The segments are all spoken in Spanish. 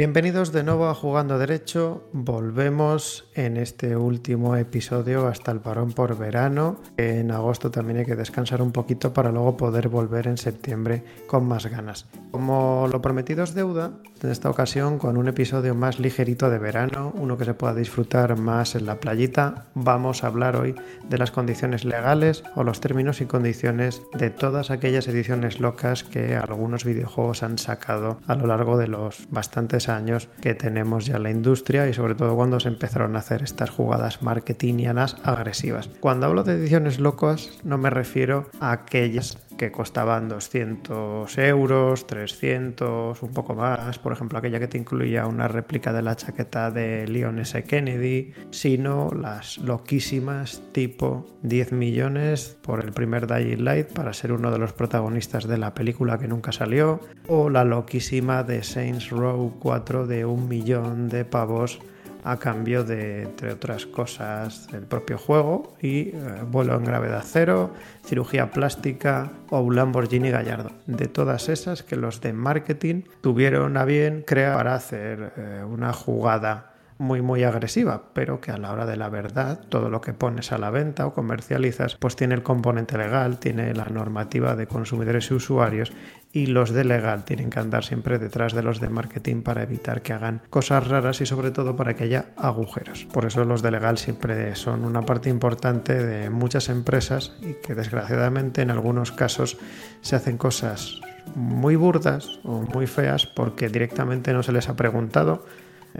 Bienvenidos de nuevo a Jugando Derecho. Volvemos en este último episodio hasta el parón por verano. En agosto también hay que descansar un poquito para luego poder volver en septiembre con más ganas. Como lo prometido es deuda, en esta ocasión con un episodio más ligerito de verano, uno que se pueda disfrutar más en la playita, vamos a hablar hoy de las condiciones legales o los términos y condiciones de todas aquellas ediciones locas que algunos videojuegos han sacado a lo largo de los bastantes años que tenemos ya la industria y sobre todo cuando se empezaron a hacer estas jugadas marketingianas agresivas. Cuando hablo de ediciones locas no me refiero a aquellas que costaban 200 euros, 300, un poco más, por ejemplo aquella que te incluía una réplica de la chaqueta de Leon S. Kennedy, sino las loquísimas tipo 10 millones por el primer Dying Light para ser uno de los protagonistas de la película que nunca salió, o la loquísima de Saints Row 4 de un millón de pavos a cambio de, entre otras cosas, el propio juego y eh, vuelo en gravedad cero, cirugía plástica o un Lamborghini Gallardo. De todas esas que los de marketing tuvieron a bien crear para hacer eh, una jugada muy muy agresiva, pero que a la hora de la verdad todo lo que pones a la venta o comercializas pues tiene el componente legal, tiene la normativa de consumidores y usuarios y los de legal tienen que andar siempre detrás de los de marketing para evitar que hagan cosas raras y sobre todo para que haya agujeros. Por eso los de legal siempre son una parte importante de muchas empresas y que desgraciadamente en algunos casos se hacen cosas muy burdas o muy feas porque directamente no se les ha preguntado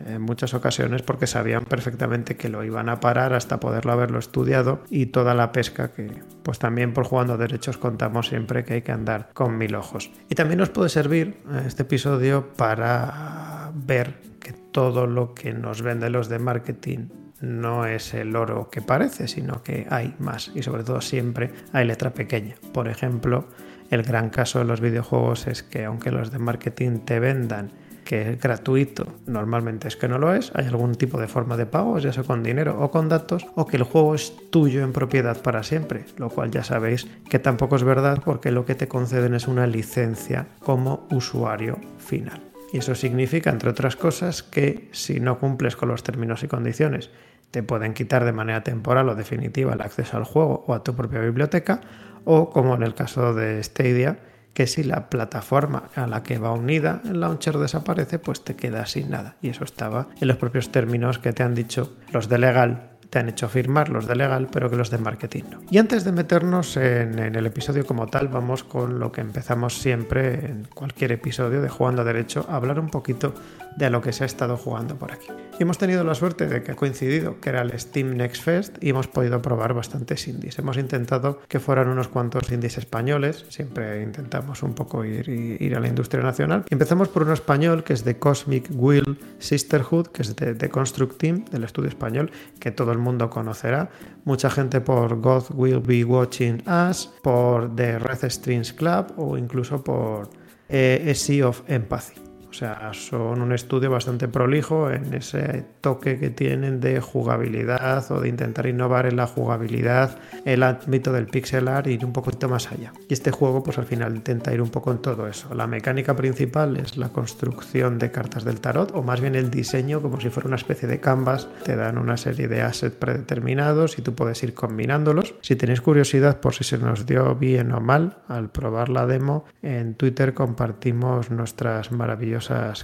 en muchas ocasiones porque sabían perfectamente que lo iban a parar hasta poderlo haberlo estudiado y toda la pesca que pues también por jugando derechos contamos siempre que hay que andar con mil ojos. Y también nos puede servir eh, este episodio para ver que todo lo que nos venden los de marketing no es el oro que parece, sino que hay más y sobre todo siempre hay letra pequeña. Por ejemplo, el gran caso de los videojuegos es que aunque los de marketing te vendan que es gratuito, normalmente es que no lo es, hay algún tipo de forma de pago, ya sea con dinero o con datos, o que el juego es tuyo en propiedad para siempre, lo cual ya sabéis que tampoco es verdad porque lo que te conceden es una licencia como usuario final. Y eso significa, entre otras cosas, que si no cumples con los términos y condiciones, te pueden quitar de manera temporal o definitiva el acceso al juego o a tu propia biblioteca, o como en el caso de Stadia, que si la plataforma a la que va unida el launcher desaparece, pues te quedas sin nada. Y eso estaba en los propios términos que te han dicho los de legal te han hecho firmar los de legal, pero que los de marketing no. Y antes de meternos en, el episodio como tal, vamos con lo que empezamos siempre en cualquier episodio de Jugando a Derecho, a hablar un poquito de lo que se ha estado jugando por aquí. Y hemos tenido la suerte de que ha coincidido que era el Steam Next Fest y hemos podido probar bastantes indies. Hemos intentado que fueran unos cuantos indies españoles, siempre intentamos un poco ir, ir a la industria nacional. empezamos por uno español que es de Cosmic Will Sisterhood, que es de, de Construct Team, del estudio español, que todo el conocerá. Mucha gente por God Will Be Watching Us, por The Red Strings Club o incluso por eh, Sea of Empathy. O sea, son un estudio bastante prolijo en ese toque que tienen de jugabilidad o de intentar innovar en la jugabilidad, el ámbito del pixel art y ir un poquito más allá. Y este juego, pues al final intenta ir un poco en todo eso. La mecánica principal es la construcción de cartas del tarot, o más bien el diseño, como si fuera una especie de canvas. Te dan una serie de assets predeterminados y tú puedes ir combinándolos. Si tenéis curiosidad por si se nos dio bien o mal al probar la demo, en Twitter compartimos nuestras maravillosas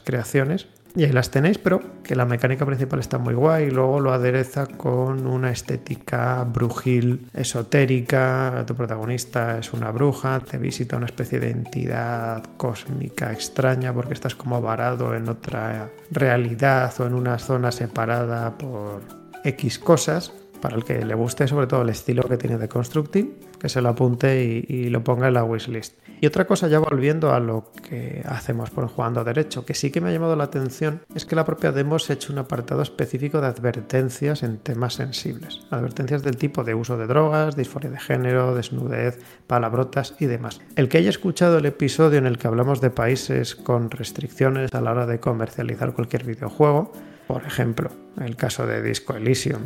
creaciones. Y ahí las tenéis, pero que la mecánica principal está muy guay y luego lo adereza con una estética brujil esotérica. Tu protagonista es una bruja, te visita una especie de entidad cósmica extraña porque estás como varado en otra realidad o en una zona separada por X cosas para el que le guste sobre todo el estilo que tiene de Constructing, que se lo apunte y, lo ponga en la wishlist. Y otra cosa, ya volviendo a lo que hacemos por jugando derecho, que sí que me ha llamado la atención, es que la propia demo se ha hecho un apartado específico de advertencias en temas sensibles. Advertencias del tipo de uso de drogas, disforia de género, desnudez, palabrotas y demás. El que haya escuchado el episodio en el que hablamos de países con restricciones a la hora de comercializar cualquier videojuego, por ejemplo, el caso de Disco Elysium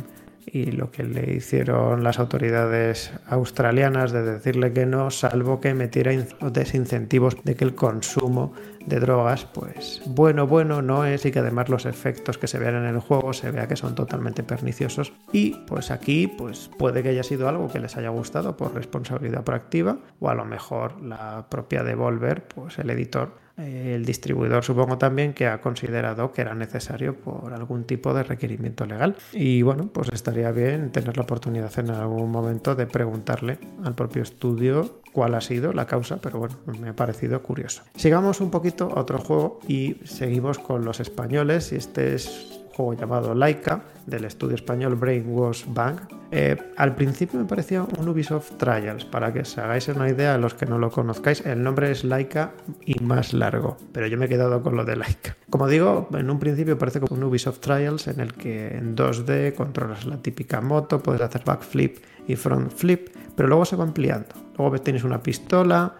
y lo que le hicieron las autoridades australianas de decirle que no, salvo que metiera desincentivos de que el consumo de drogas, pues bueno, bueno no es y que además los efectos que se vean en el juego se vea que son totalmente perniciosos. Y pues aquí pues puede que haya sido algo que les haya gustado por responsabilidad proactiva o a lo mejor la propia Devolver, pues el editor el distribuidor supongo también que ha considerado que era necesario por algún tipo de requerimiento legal. Y bueno, pues estaría bien tener la oportunidad en algún momento de preguntarle al propio estudio cuál ha sido la causa, pero bueno, me ha parecido curioso. Sigamos un poquito a otro juego y seguimos con los españoles y este es juego llamado Laika, del estudio español Brainwash Bank. Eh, al principio me parecía un Ubisoft Trials, para que os hagáis una idea, a los que no lo conozcáis, el nombre es Laika y más largo, pero yo me he quedado con lo de Laika. Como digo, en un principio parece como un Ubisoft Trials en el que en 2D controlas la típica moto, puedes hacer backflip y front flip, pero luego se va ampliando. Luego tienes una pistola,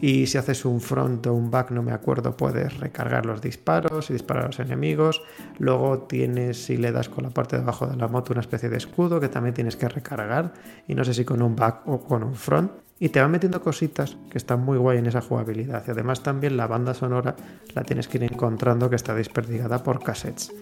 y si haces un front o un back, no me acuerdo, puedes recargar los disparos y disparar a los enemigos. Luego tienes, si le das con la parte de abajo de la moto, una especie de escudo que también tienes que recargar. Y no sé si con un back o con un front. Y te va metiendo cositas que están muy guay en esa jugabilidad. Y además también la banda sonora la tienes que ir encontrando que está desperdigada por cassettes.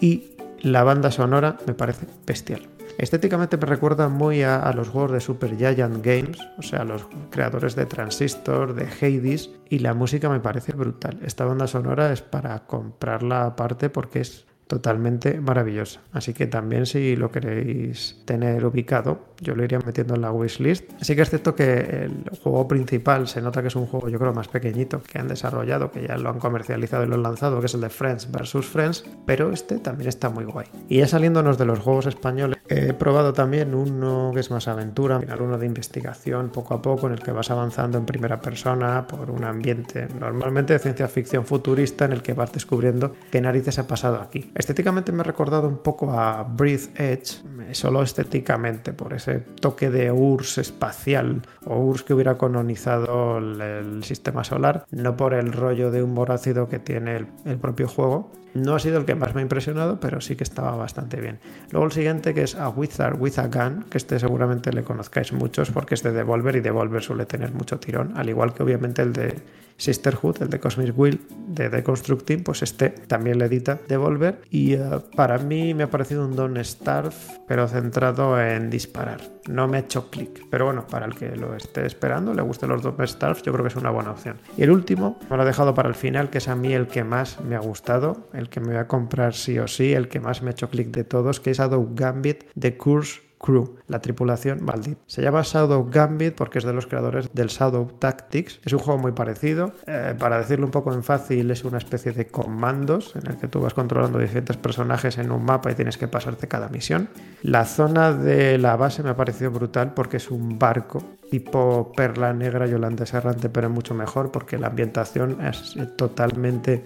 Y la banda sonora me parece bestial. Estéticamente me recuerda muy a, los juegos de Super Giant Games, o sea, los creadores de Transistor, de Hades, y la música me parece brutal. Esta banda sonora es para comprarla aparte porque es totalmente maravillosa. Así que también si lo queréis tener ubicado, yo lo iría metiendo en la wishlist. Así que es cierto que el juego principal se nota que es un juego yo creo más pequeñito que han desarrollado, que ya lo han comercializado y lo han lanzado, que es el de Friends vs. Friends, pero este también está muy guay. Y ya saliéndonos de los juegos españoles, he probado también uno que es más aventura, uno de investigación poco a poco en el que vas avanzando en primera persona por un ambiente normalmente de ciencia ficción futurista en el que vas descubriendo qué narices ha pasado aquí. Estéticamente me ha recordado un poco a Breathe Edge, solo estéticamente, por ese toque de URSS espacial o URSS que hubiera colonizado el, sistema solar, no por el rollo de un ácido que tiene el propio juego, no ha sido el que más me ha impresionado, pero sí que estaba bastante bien. Luego el siguiente que es A Wizard with a Gun, que este seguramente le conozcáis muchos porque es de Devolver y Devolver suele tener mucho tirón, al igual que obviamente el de Sisterhood, el de Cosmic Will de Deconstructing, pues este también le edita Devolver y eh, para mí me ha parecido un Don Starve, pero centrado en disparar. No me ha hecho clic, pero bueno, para el que lo esté esperando, le gusten los Don Starve, yo creo que es una buena opción. Y el último, me lo he dejado para el final, que es a mí el que más me ha gustado, el que me voy a comprar sí o sí, el que más me ha hecho clic de todos, que es Shadow Gambit de Curse Crew, la tripulación maldita. Se llama Shadow Gambit porque es de los creadores del Shadow Tactics. Es un juego muy parecido. Eh, para decirlo un poco en fácil, es una especie de comandos en el que tú vas controlando diferentes personajes en un mapa y tienes que pasarte cada misión. La zona de la base me ha parecido brutal porque es un barco tipo perla negra y holandés errante, pero mucho mejor porque la ambientación es totalmente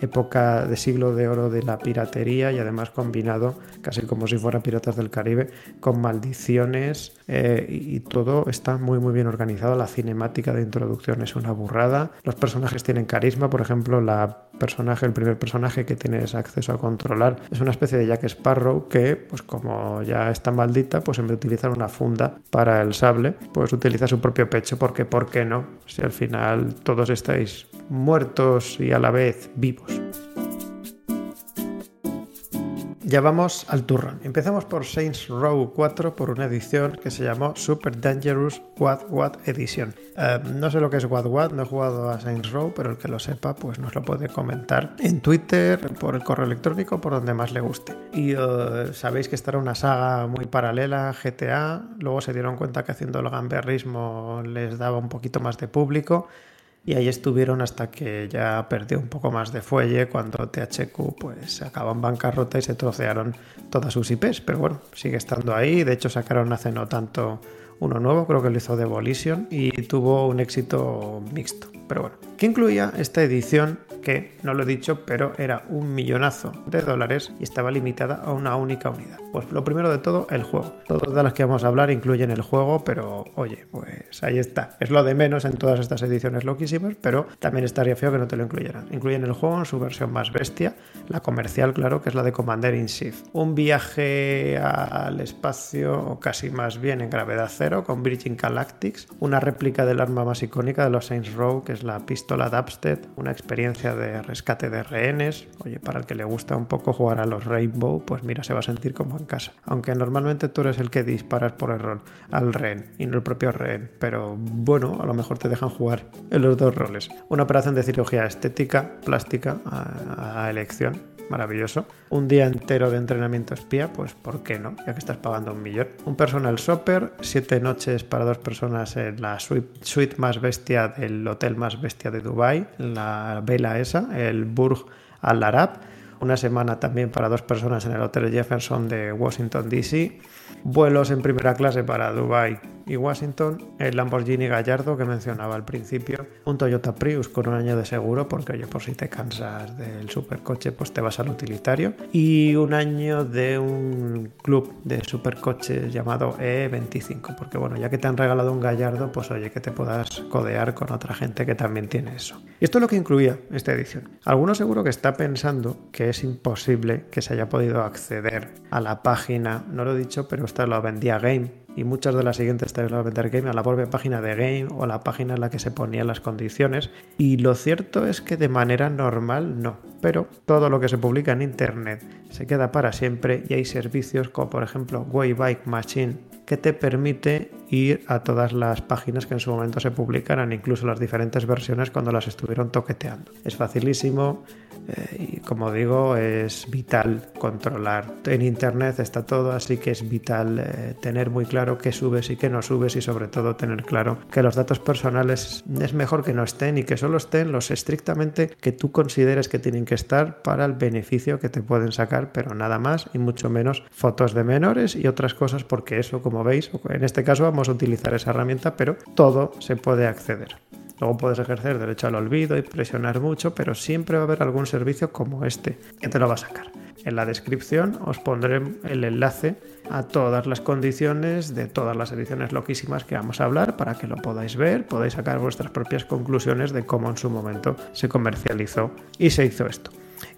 época de siglo de oro de la piratería y además combinado casi como si fuera Piratas del Caribe con maldiciones eh, y todo está muy muy bien organizado. La cinemática de introducción es una burrada. Los personajes tienen carisma, por ejemplo, la personaje, el primer personaje que tienes acceso a controlar es una especie de Jack Sparrow que, pues como ya está maldita, pues en vez de utilizar una funda para el sable, pues utiliza su propio pecho porque, ¿por qué no? Si al final todos estáis muertos y a la vez vivos. Ya vamos al turrón. Empezamos por Saints Row 4 por una edición que se llamó Super Dangerous What What Edition. Eh, no sé lo que es What What, no he jugado a Saints Row, pero el que lo sepa pues nos lo puede comentar en Twitter, por el correo electrónico, por donde más le guste. Y eh, sabéis que esta era una saga muy paralela GTA, luego se dieron cuenta que haciendo el gamberrismo les daba un poquito más de público y ahí estuvieron hasta que ya perdió un poco más de fuelle cuando THQ pues acabó en bancarrota y se trocearon todas sus IPs, pero bueno, sigue estando ahí, de hecho sacaron hace no tanto uno nuevo, creo que lo hizo Devolution y tuvo un éxito mixto. Pero bueno, ¿qué incluía esta edición que, no lo he dicho, pero era un millonazo de dólares y estaba limitada a una única unidad? Pues lo primero de todo, el juego. Todas las que vamos a hablar incluyen el juego, pero oye, pues ahí está. Es lo de menos en todas estas ediciones loquísimas, pero también estaría feo que no te lo incluyeran. Incluyen el juego en su versión más bestia, la comercial, claro, que es la de Commander in Chief. Un viaje al espacio, casi más bien en gravedad cero, con Bridging Galactics, una réplica del arma más icónica de los Saints Row, que es la pistola Dubstep, una experiencia de rescate de rehenes. Oye, para el que le gusta un poco jugar a los Rainbow, pues mira, se va a sentir como en casa. Aunque normalmente tú eres el que disparas por error al rehén y no el propio rehén. Pero bueno, a lo mejor te dejan jugar en los dos roles. Una operación de cirugía estética, plástica, a, a elección maravilloso. Un día entero de entrenamiento espía, pues ¿por qué no? Ya que estás pagando un millón. Un personal shopper, siete noches para dos personas en la suite, más bestia del hotel más bestia de Dubai, la vela esa, el Burj Al Arab. Una semana también para dos personas en el Hotel Jefferson de Washington, D.C vuelos en primera clase para Dubai y Washington, el Lamborghini Gallardo que mencionaba al principio, un Toyota Prius con un año de seguro, porque oye, por si te cansas del supercoche, pues te vas al utilitario, y un año de un club de supercoches llamado E25, porque bueno, ya que te han regalado un Gallardo, pues oye, que te puedas codear con otra gente que también tiene eso. Y esto es lo que incluía esta edición. Alguno seguro que está pensando que es imposible que se haya podido acceder a la página, no lo he dicho, pero esta lo vendía Game y muchas de las siguientes te lo vender Game a la propia página de Game o la página en la que se ponían las condiciones. Y lo cierto es que de manera normal no, pero todo lo que se publica en Internet se queda para siempre y hay servicios como por ejemplo Waybike Machine que te permite ir a todas las páginas que en su momento se publicaran, incluso las diferentes versiones cuando las estuvieron toqueteando. Es facilísimo, eh, y como digo, es vital controlar. En Internet está todo, así que es vital eh, tener muy claro qué subes y qué no subes y sobre todo tener claro que los datos personales es mejor que no estén y que solo estén los estrictamente que tú consideres que tienen que estar para el beneficio que te pueden sacar, pero nada más y mucho menos fotos de menores y otras cosas porque eso, como veis, en este caso vamos a utilizar esa herramienta, pero todo se puede acceder. Luego puedes ejercer derecho al olvido y presionar mucho, pero siempre va a haber algún servicio como este que te lo va a sacar. En la descripción os pondré el enlace a todas las condiciones de todas las ediciones loquísimas que vamos a hablar para que lo podáis ver, podáis sacar vuestras propias conclusiones de cómo en su momento se comercializó y se hizo esto.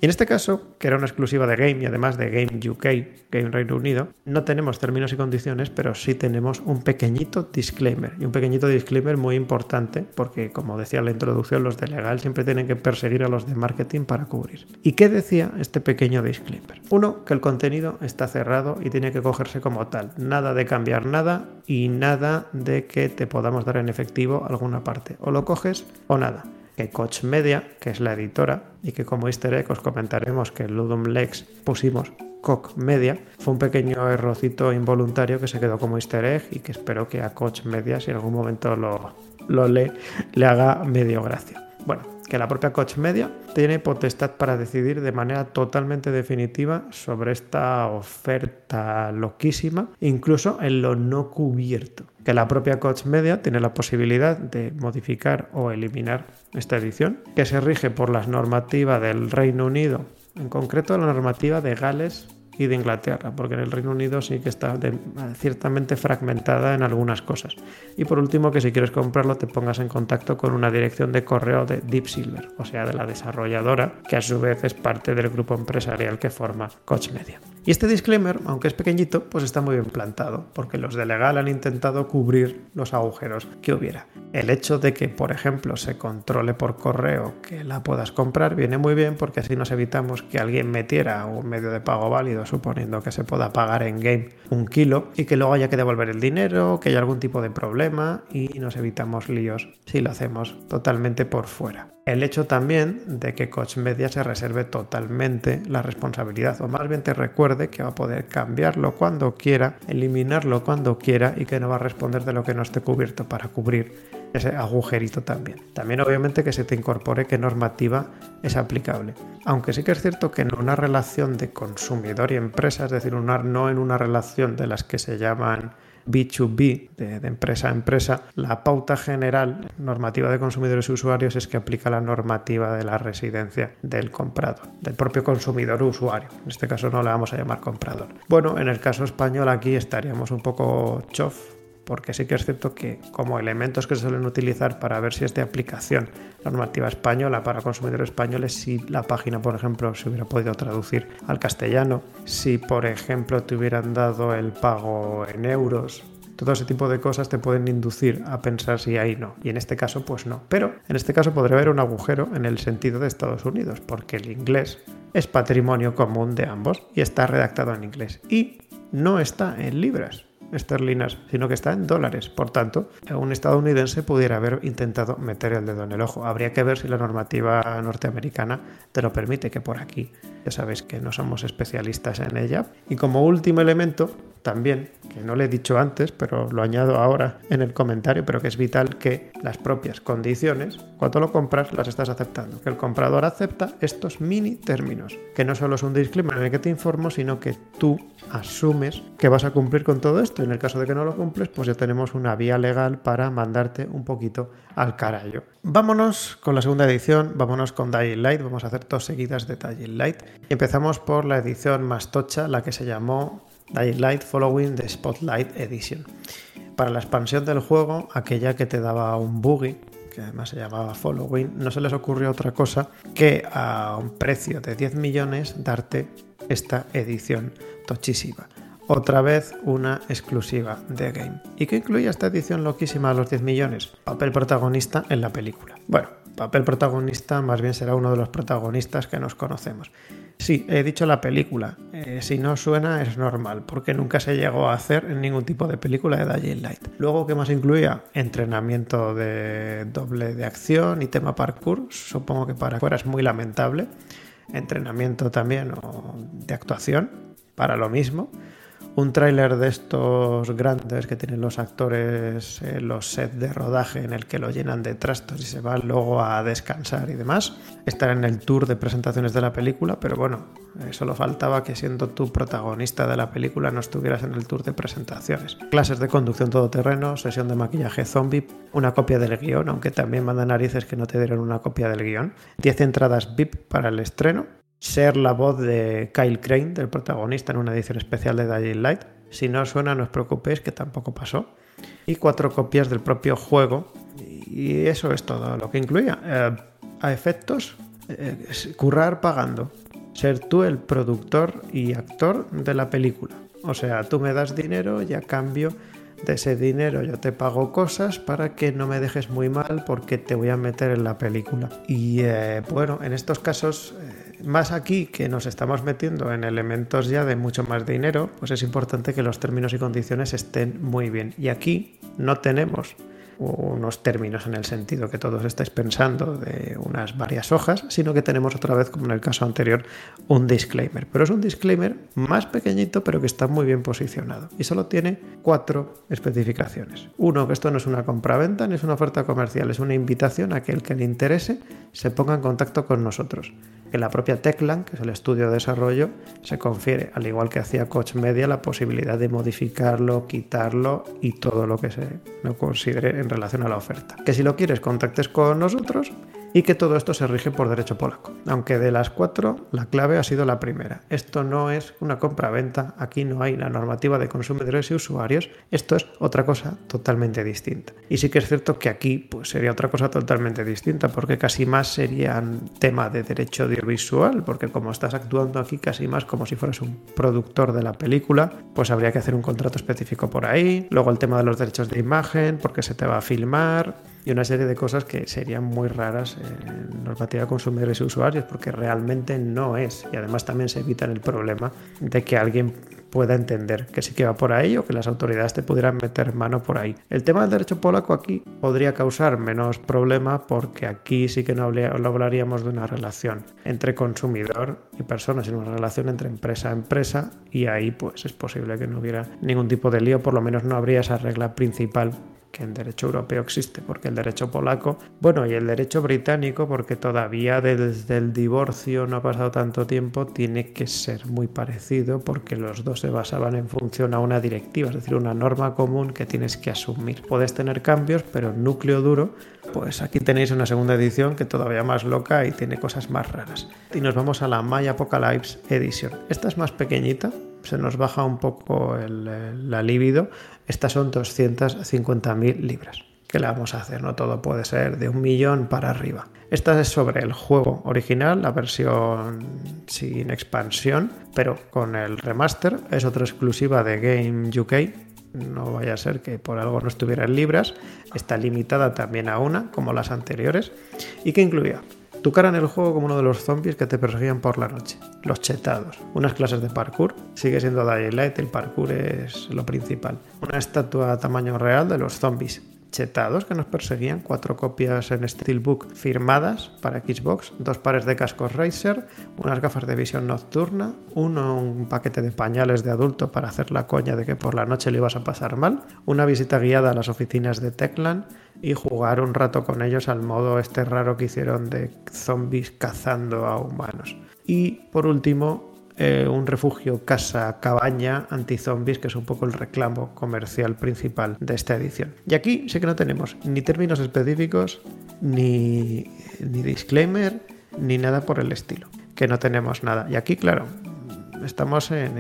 Y en este caso, que era una exclusiva de Game y además de Game UK, Game Reino Unido, no tenemos términos y condiciones, pero sí tenemos un pequeñito disclaimer. Y un pequeñito disclaimer muy importante, porque como decía en la introducción, los de legal siempre tienen que perseguir a los de marketing para cubrir. ¿Y qué decía este pequeño disclaimer? Uno, que el contenido está cerrado y tiene que cogerse como tal. Nada de cambiar nada y nada de que te podamos dar en efectivo alguna parte. O lo coges o nada que Coach Media, que es la editora, y que como easter egg os comentaremos que en Ludum Lex pusimos Coach Media, fue un pequeño errocito involuntario que se quedó como easter egg y que espero que a Coach Media, si en algún momento lo, lo lee, le haga medio gracia. Bueno, que la propia Coach Media tiene potestad para decidir de manera totalmente definitiva sobre esta oferta loquísima, incluso en lo no cubierto. Que la propia Coach Media tiene la posibilidad de modificar o eliminar esta edición, que se rige por las normativas del Reino Unido, en concreto la normativa de Gales y de Inglaterra, porque en el Reino Unido sí que está ciertamente fragmentada en algunas cosas. Y por último, que si quieres comprarlo te pongas en contacto con una dirección de correo de Deep Silver, o sea, de la desarrolladora, que a su vez es parte del grupo empresarial que forma Coach Media. Y este disclaimer, aunque es pequeñito, pues está muy bien plantado, porque los de legal han intentado cubrir los agujeros que hubiera. El hecho de que, por ejemplo, se controle por correo que la puedas comprar viene muy bien porque así nos evitamos que alguien metiera un medio de pago válido, suponiendo que se pueda pagar en game un kilo, y que luego haya que devolver el dinero, que haya algún tipo de problema, y nos evitamos líos si lo hacemos totalmente por fuera. El hecho también de que Coach Media se reserve totalmente la responsabilidad, o más bien te recuerde que va a poder cambiarlo cuando quiera, eliminarlo cuando quiera y que no va a responder de lo que no esté cubierto para cubrir ese agujerito también. También obviamente que se te incorpore qué normativa es aplicable. Aunque sí que es cierto que en una relación de consumidor y empresa, es decir, no en una relación de las que se llaman B2B, de, empresa a empresa, la pauta general normativa de consumidores y usuarios es que aplica la normativa de la residencia del comprador, del propio consumidor usuario. En este caso no le vamos a llamar comprador. Bueno, en el caso español aquí estaríamos un poco chof porque sí que es cierto que como elementos que se suelen utilizar para ver si es de aplicación normativa española para consumidores españoles, si la página, por ejemplo, se hubiera podido traducir al castellano, si, por ejemplo, te hubieran dado el pago en euros, todo ese tipo de cosas te pueden inducir a pensar si ahí no. Y en este caso, pues no. Pero en este caso podría haber un agujero en el sentido de Estados Unidos, porque el inglés es patrimonio común de ambos y está redactado en inglés. Y no está en libras esterlinas, sino que está en dólares. Por tanto, un estadounidense pudiera haber intentado meter el dedo en el ojo. Habría que ver si la normativa norteamericana te lo permite, que por aquí ya sabéis que no somos especialistas en ella. Y como último elemento, también, que no le he dicho antes, pero lo añado ahora en el comentario, pero que es vital que las propias condiciones, cuando lo compras, las estás aceptando. Que el comprador acepta estos mini términos, que no solo es un disclaimer en el que te informo, sino que tú asumes que vas a cumplir con todo esto. En el caso de que no lo cumples, pues ya tenemos una vía legal para mandarte un poquito al carajo. Vámonos con la segunda edición, vámonos con Dying Light, vamos a hacer dos seguidas de Dying Light. Empezamos por la edición más tocha, la que se llamó Dying Light Following the Spotlight Edition. Para la expansión del juego, aquella que te daba un buggy, que además se llamaba Following, no se les ocurrió otra cosa que a un precio de 10 millones darte esta edición tochísima. Otra vez una exclusiva de Game. ¿Y qué incluía esta edición loquísima a los 10 millones? Papel protagonista en la película. Bueno, papel protagonista más bien será uno de los protagonistas que nos conocemos. Sí, he dicho la película. Eh, si no suena es normal, porque nunca se llegó a hacer en ningún tipo de película de Dying Light. Luego, ¿qué más incluía? Entrenamiento de doble de acción y tema parkour. Supongo que para fuera es muy lamentable. Entrenamiento también de actuación para lo mismo un tráiler de estos grandes que tienen los actores en los sets de rodaje en el que lo llenan de trastos y se van luego a descansar y demás. Estar en el tour de presentaciones de la película, pero bueno, eh, solo faltaba que siendo tú protagonista de la película no estuvieras en el tour de presentaciones. Clases de conducción todoterreno, sesión de maquillaje zombie, una copia del guion, aunque también manda narices que no te dieron una copia del guion, 10 entradas VIP para el estreno ser la voz de Kyle Crane, del protagonista, en una edición especial de Dying. Si no suena, no os preocupéis, que tampoco pasó. Y cuatro copias del propio juego. Y eso es todo lo que incluía. Eh, a efectos, eh, currar pagando. Ser tú el productor y actor de la película. O sea, tú me das dinero y a cambio de ese dinero yo te pago cosas para que no me dejes muy mal porque te voy a meter en la película. Y eh, bueno, en estos casos más aquí que nos estamos metiendo en elementos ya de mucho más dinero, pues es importante que los términos y condiciones estén muy bien. Y aquí no tenemos unos términos en el sentido que todos estáis pensando de unas varias hojas, sino que tenemos otra vez, como en el caso anterior, un disclaimer. Pero es un disclaimer más pequeñito, pero que está muy bien posicionado. Y solo tiene cuatro especificaciones. Uno, que esto no es una compra-venta ni es una oferta comercial, es una invitación a que el que le interese se ponga en contacto con nosotros. En la propia Teclan, que es el estudio de desarrollo, se confiere, al igual que hacía Coach Media, la posibilidad de modificarlo, quitarlo y todo lo que se considere en relación a la oferta. Que si lo quieres, contactes con nosotros y que todo esto se rige por derecho polaco. Aunque de las cuatro, la clave ha sido la primera. Esto no es una compra-venta, aquí no hay la normativa de consumidores y usuarios, esto es otra cosa totalmente distinta. Y sí que es cierto que aquí pues, sería otra cosa totalmente distinta, porque casi más serían tema de derecho audiovisual, porque como estás actuando aquí casi más como si fueras un productor de la película, pues habría que hacer un contrato específico por ahí. Luego el tema de los derechos de imagen, porque se te va a filmar y una serie de cosas que serían muy raras en normativa de consumidores y usuarios, porque realmente no es. Y además también se evitan el problema de que alguien pueda entender que sí que va por ahí o que las autoridades te pudieran meter mano por ahí. El tema del derecho polaco aquí podría causar menos problema porque aquí sí que no hablaríamos de una relación entre consumidor y persona, sino una relación entre empresa a empresa y ahí pues es posible que no hubiera ningún tipo de lío, por lo menos no habría esa regla principal que en derecho europeo existe, porque el derecho polaco, bueno, y el derecho británico, porque todavía desde el divorcio no ha pasado tanto tiempo, tiene que ser muy parecido, porque los dos se basaban en función a una directiva, es decir, una norma común que tienes que asumir. Puedes tener cambios, pero el núcleo duro, pues aquí tenéis una segunda edición que todavía más loca y tiene cosas más raras. Y nos vamos a la My Apocalypse Edition. Esta es más pequeñita, se nos baja un poco el, la libido. Estas son 250.000 libras. ¿Qué le vamos a hacer? No todo puede ser de un millón para arriba. Esta es sobre el juego original, la versión sin expansión, pero con el remaster. Es otra exclusiva de Game UK. No vaya a ser que por algo no estuviera en libras. Está limitada también a una, como las anteriores. ¿Y qué incluía? Tu cara en el juego como uno de los zombies que te perseguían por la noche. Los chetados. Unas clases de parkour. Sigue siendo Dying Light, el parkour es lo principal. Una estatua a tamaño real de los zombies chetados que nos perseguían, cuatro copias en Steelbook firmadas para Xbox, dos pares de cascos Razer, unas gafas de visión nocturna, uno un paquete de pañales de adulto para hacer la coña de que por la noche le ibas a pasar mal, una visita guiada a las oficinas de Techland y jugar un rato con ellos al modo este raro que hicieron de zombies cazando a humanos. Y por último, eh, un refugio casa cabaña anti-zombies, que es un poco el reclamo comercial principal de esta edición. Y aquí sí que no tenemos ni términos específicos, ni, ni disclaimer, ni nada por el estilo. Que no tenemos nada. Y aquí, claro, estamos en,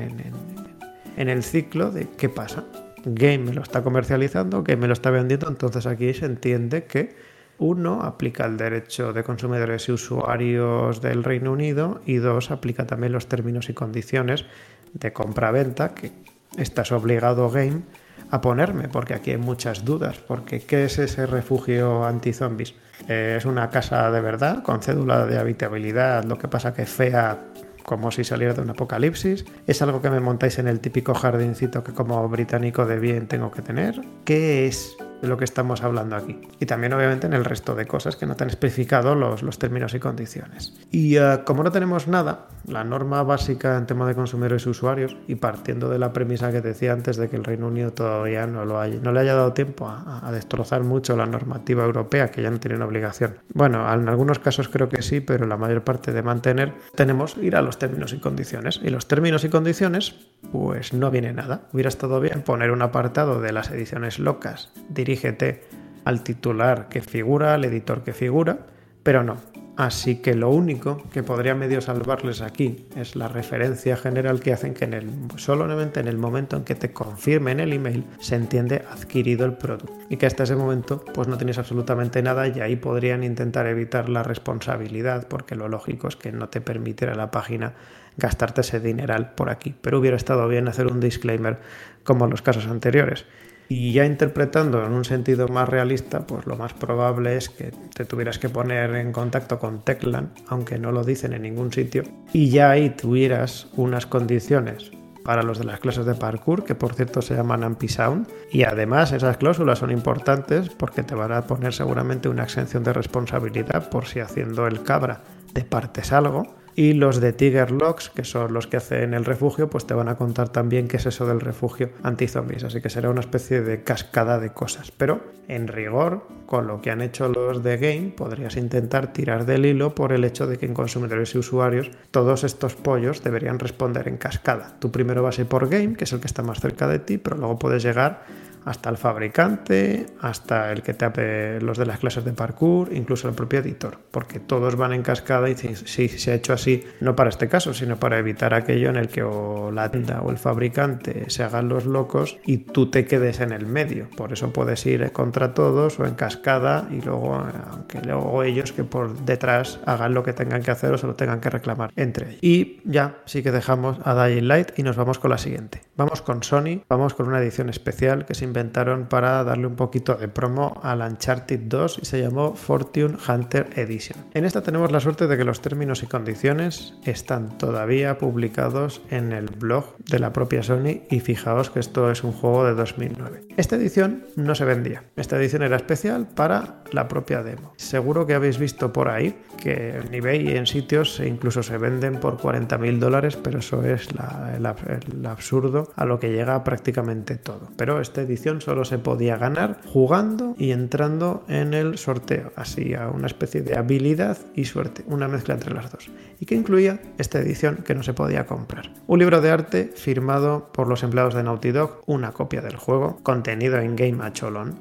en el ciclo de qué pasa. Game me lo está comercializando, Game me lo está vendiendo, entonces aquí se entiende que uno, aplica el derecho de consumidores y usuarios del Reino Unido y dos, aplica también los términos y condiciones de compra-venta que estás obligado Game a ponerme, porque aquí hay muchas dudas, porque ¿qué es ese refugio anti-zombies? ¿Es una casa de verdad con cédula de habitabilidad, lo que pasa que fea como si saliera de un apocalipsis? ¿Es algo que me montáis en el típico jardincito que como británico de bien tengo que tener? ¿Qué es de lo que estamos hablando aquí. Y también obviamente en el resto de cosas que no te han especificado los, los términos y condiciones. Y uh, como no tenemos nada, la norma básica en tema de consumidores y usuarios, y partiendo de la premisa que decía antes de que el Reino Unido todavía no, lo haya, no le haya dado tiempo a, a, destrozar mucho la normativa europea, que ya no tiene una obligación. Bueno, en algunos casos creo que sí, pero la mayor parte de mantener, tenemos ir a los términos y condiciones. Y los términos y condiciones, pues no viene nada. Hubiera estado bien poner un apartado de las ediciones locas, dirígete al titular que figura, al editor que figura, pero no. Así que lo único que podría medio salvarles aquí es la referencia general que hacen que en el, solamente en el momento en que te confirmen el email se entiende adquirido el producto. Y que hasta ese momento pues no tienes absolutamente nada y ahí podrían intentar evitar la responsabilidad porque lo lógico es que no te permitiera la página gastarte ese dineral por aquí. Pero hubiera estado bien hacer un disclaimer como en los casos anteriores y ya interpretando en un sentido más realista, pues lo más probable es que te tuvieras que poner en contacto con Teclan, aunque no lo dicen en ningún sitio, y ya ahí tuvieras unas condiciones para los de las clases de parkour, que por cierto se llaman Ampisound, y además esas cláusulas son importantes porque te van a poner seguramente una exención de responsabilidad por si haciendo el cabra te partes algo y los de Tiger Locks, que son los que hacen el refugio, pues te van a contar también qué es eso del refugio anti-zombies. Así que será una especie de cascada de cosas. Pero en rigor, con lo que han hecho los de Game, podrías intentar tirar del hilo por el hecho de que en consumidores y usuarios todos estos pollos deberían responder en cascada. Tú primero vas a ir por Game, que es el que está más cerca de ti, pero luego puedes llegar hasta el fabricante, hasta el que tape los de las clases de parkour, incluso el propio editor, porque todos van en cascada y si, se ha hecho así, no para este caso, sino para evitar aquello en el que o la tienda o el fabricante se hagan los locos y tú te quedes en el medio. Por eso puedes ir contra todos o en cascada y luego, aunque luego ellos que por detrás hagan lo que tengan que hacer o se lo tengan que reclamar entre ellos. Y ya, sí que dejamos a Dying Light y nos vamos con la siguiente. Vamos con Sony, vamos con una edición especial que sin inventaron para darle un poquito de promo al Uncharted 2 y se llamó Fortune Hunter Edition. En esta tenemos la suerte de que los términos y condiciones están todavía publicados en el blog de la propia Sony y fijaos que esto es un juego de 2009. Esta edición no se vendía, esta edición era especial para la propia demo. Seguro que habéis visto por ahí que en eBay y en sitios incluso se venden por 40.000 dólares, pero eso es el absurdo a lo que llega prácticamente todo. Pero esta edición solo se podía ganar jugando y entrando en el sorteo, así a una especie de habilidad y suerte, una mezcla entre las dos, y que incluía esta edición que no se podía comprar. Un libro de arte firmado por los empleados de Naughty Dog, una copia del juego, contenido en Game a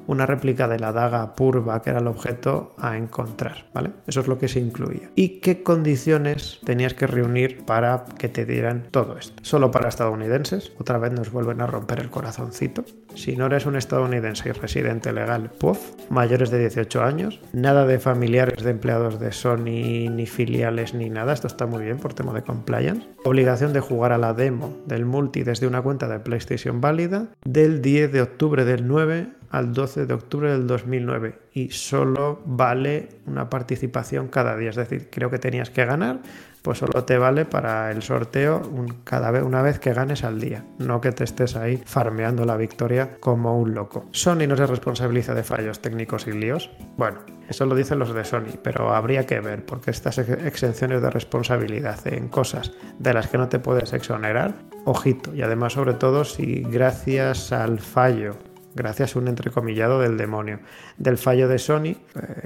una réplica de la daga Purva que era el objeto a encontrar, ¿vale? Eso es lo que se incluía. ¿Y qué condiciones tenías que reunir para que te dieran todo esto? Solo para estadounidenses, otra vez nos vuelven a romper el corazoncito. Si no eres un estadounidense y residente legal, PUF, mayores de 18 años, nada de familiares de empleados de Sony, ni filiales, ni nada, esto está muy bien por tema de compliance. Obligación de jugar a la demo del multi desde una cuenta de PlayStation válida del 10 de octubre del 9 al 12 de octubre del 2009 y solo vale una participación cada día, es decir, creo que tenías que ganar pues solo te vale para el sorteo cada vez una vez que ganes al día, no que te estés ahí farmeando la victoria como un loco. Sony no se responsabiliza de fallos técnicos y líos. Bueno, eso lo dicen los de Sony, pero habría que ver porque estas exenciones de responsabilidad en cosas de las que no te puedes exonerar, ojito, y además sobre todo si gracias al fallo gracias a un entrecomillado del demonio. Del fallo de Sony eh,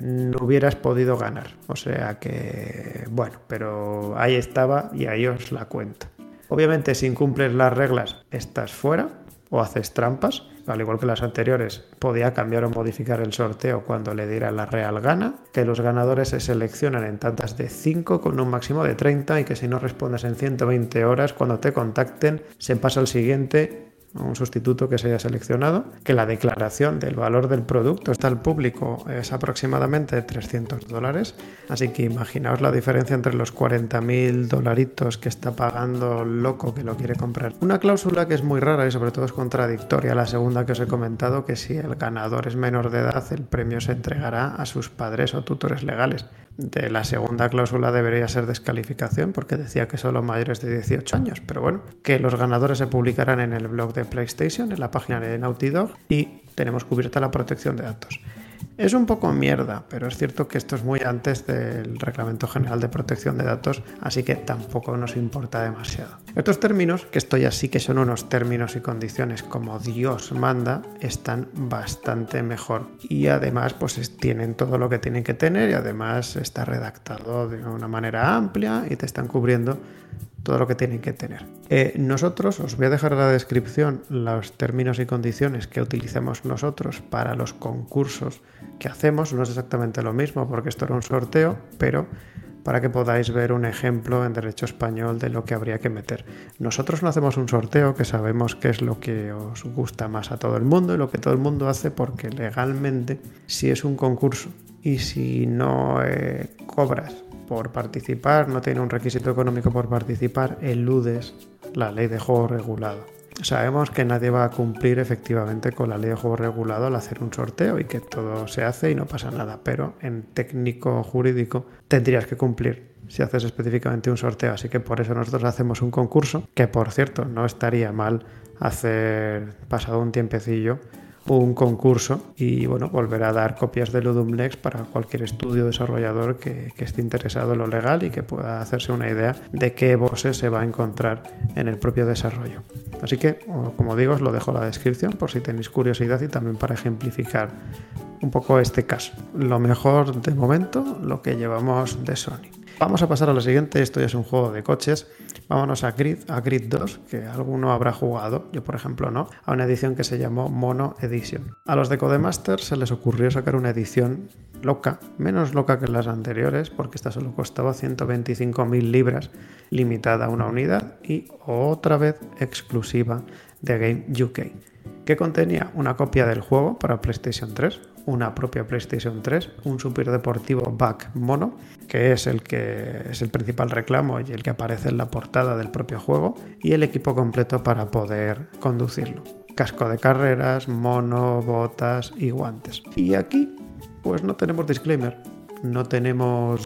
no hubieras podido ganar. O sea que, bueno, pero ahí estaba y ahí os la cuento. Obviamente si incumples las reglas estás fuera o haces trampas, al igual que las anteriores, podía cambiar o modificar el sorteo cuando le diera la real gana, que los ganadores se seleccionan en tantas de 5 con un máximo de 30 y que si no respondes en 120 horas cuando te contacten se pasa al siguiente un sustituto que se haya seleccionado, que la declaración del valor del producto está al público es aproximadamente 300 dólares, así que imaginaos la diferencia entre los 40.000 dolaritos que está pagando el loco que lo quiere comprar. Una cláusula que es muy rara y sobre todo es contradictoria, la segunda que os he comentado, que si el ganador es menor de edad, el premio se entregará a sus padres o tutores legales de la segunda cláusula debería ser descalificación porque decía que solo mayores de 18 años, pero bueno, que los ganadores se publicarán en el blog de PlayStation, en la página de Naughty Dog y tenemos cubierta la protección de datos. Es un poco mierda, pero es cierto que esto es muy antes del Reglamento General de Protección de Datos, así que tampoco nos importa demasiado. Estos términos, que esto ya sí que son unos términos y condiciones como Dios manda, están bastante mejor. Y además, pues tienen todo lo que tienen que tener y además está redactado de una manera amplia y te están cubriendo todo lo que tienen que tener. Eh, nosotros, os voy a dejar en la descripción los términos y condiciones que utilizamos nosotros para los concursos que hacemos. No es exactamente lo mismo porque esto era un sorteo, pero para que podáis ver un ejemplo en derecho español de lo que habría que meter. Nosotros no hacemos un sorteo que sabemos que es lo que os gusta más a todo el mundo y lo que todo el mundo hace porque legalmente si es un concurso y si no eh, cobras por participar, no tiene un requisito económico por participar, eludes la ley de juego regulado. Sabemos que nadie va a cumplir efectivamente con la ley de juego regulado al hacer un sorteo y que todo se hace y no pasa nada, pero en técnico jurídico tendrías que cumplir si haces específicamente un sorteo, así que por eso nosotros hacemos un concurso, que por cierto no estaría mal hacer pasado un tiempecillo un concurso y bueno, volver a dar copias de Ludum Lex para cualquier estudio desarrollador que, esté interesado en lo legal y que pueda hacerse una idea de qué voces se va a encontrar en el propio desarrollo. Así que, como digo, os lo dejo en la descripción por si tenéis curiosidad y también para ejemplificar un poco este caso. Lo mejor de momento, lo que llevamos de Sony. Vamos a pasar a lo siguiente, esto ya es un juego de coches. Vámonos a Grid, a Grid 2, que alguno habrá jugado, yo por ejemplo no, a una edición que se llamó Mono Edition. A los de Codemaster se les ocurrió sacar una edición loca, menos loca que las anteriores, porque esta solo costaba 125.000 libras, limitada a una unidad y otra vez exclusiva de Game UK que contenía una copia del juego para PlayStation 3, una propia PlayStation 3, un superdeportivo back mono, que es el que es el principal reclamo y el que aparece en la portada del propio juego, y el equipo completo para poder conducirlo. casco de carreras, mono, botas y guantes. Y aquí, pues no tenemos disclaimer, no tenemos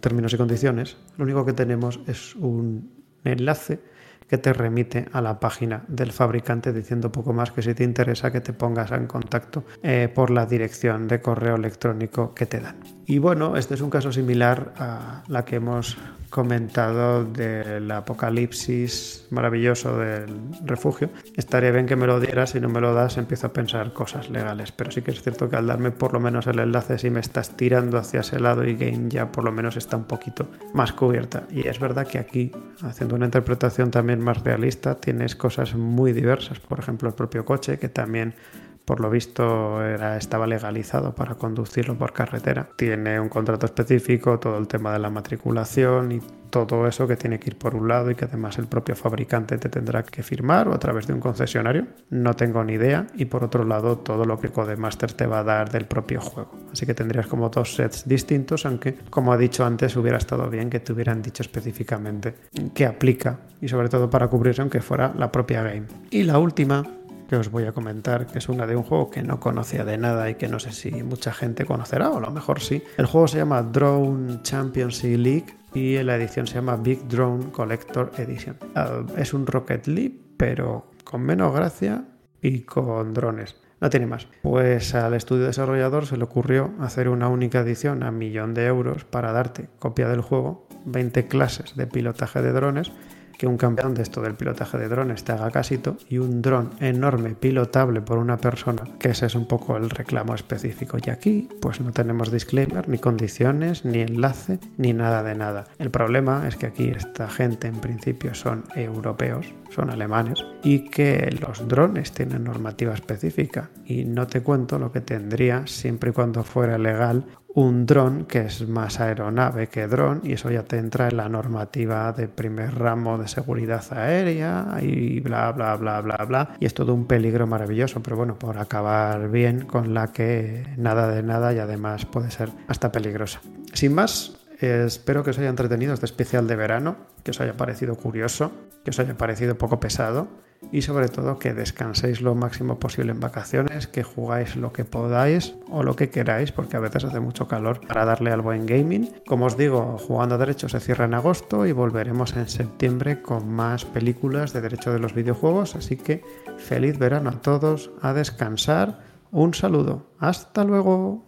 términos y condiciones, lo único que tenemos es un enlace que te remite a la página del fabricante diciendo poco más que si te interesa que te pongas en contacto eh, por la dirección de correo electrónico que te dan. Y bueno, este es un caso similar a la que hemos comentado del apocalipsis maravilloso del refugio. Estaría bien que me lo dieras, si no me lo das empiezo a pensar cosas legales, pero sí que es cierto que al darme por lo menos el enlace si me estás tirando hacia ese lado y Game ya por lo menos está un poquito más cubierta. Y es verdad que aquí, haciendo una interpretación también más realista, tienes cosas muy diversas, por ejemplo el propio coche que también por lo visto estaba legalizado para conducirlo por carretera. Tiene un contrato específico, todo el tema de la matriculación y todo eso que tiene que ir por un lado y que además el propio fabricante te tendrá que firmar o a través de un concesionario. No tengo ni idea. Y por otro lado, todo lo que Codemaster te va a dar del propio juego. Así que tendrías como dos sets distintos, aunque como he dicho antes, hubiera estado bien que te hubieran dicho específicamente qué aplica y sobre todo para cubrirse aunque fuera la propia game. Y la última que os voy a comentar, que es una de un juego que no conocía de nada y que no sé si mucha gente conocerá, o a lo mejor sí. El juego se llama Drone Championship League y la edición se llama Big Drone Collector Edition. Ah, es un Rocket League, pero con menos gracia y con drones. No tiene más. Pues al estudio desarrollador se le ocurrió hacer una única edición a millón de euros para darte copia del juego, 20 clases de pilotaje de drones que un campeón de esto del pilotaje de drones te haga casito y un dron enorme pilotable por una persona, que ese es un poco el reclamo específico. Y aquí pues no tenemos disclaimer, ni condiciones, ni enlace, ni nada de nada. El problema es que aquí esta gente en principio son europeos, son alemanes, y que los drones tienen normativa específica. Y no te cuento lo que tendría siempre y cuando fuera legal un dron que es más aeronave que dron y eso ya te entra en la normativa de primer ramo de seguridad aérea y bla bla bla bla bla. Y es todo un peligro maravilloso pero bueno por acabar bien con la que nada de nada y además puede ser hasta peligrosa. Sin más espero que os haya entretenido este especial de verano que os haya parecido curioso que os haya parecido poco pesado y sobre todo que descanséis lo máximo posible en vacaciones, que jugáis lo que podáis o lo que queráis, porque a veces hace mucho calor para darle al buen gaming. Como os digo, jugando a derecho se cierra en agosto y volveremos en septiembre con más películas de derecho de los videojuegos, así que feliz verano a todos, a descansar, un saludo, hasta luego.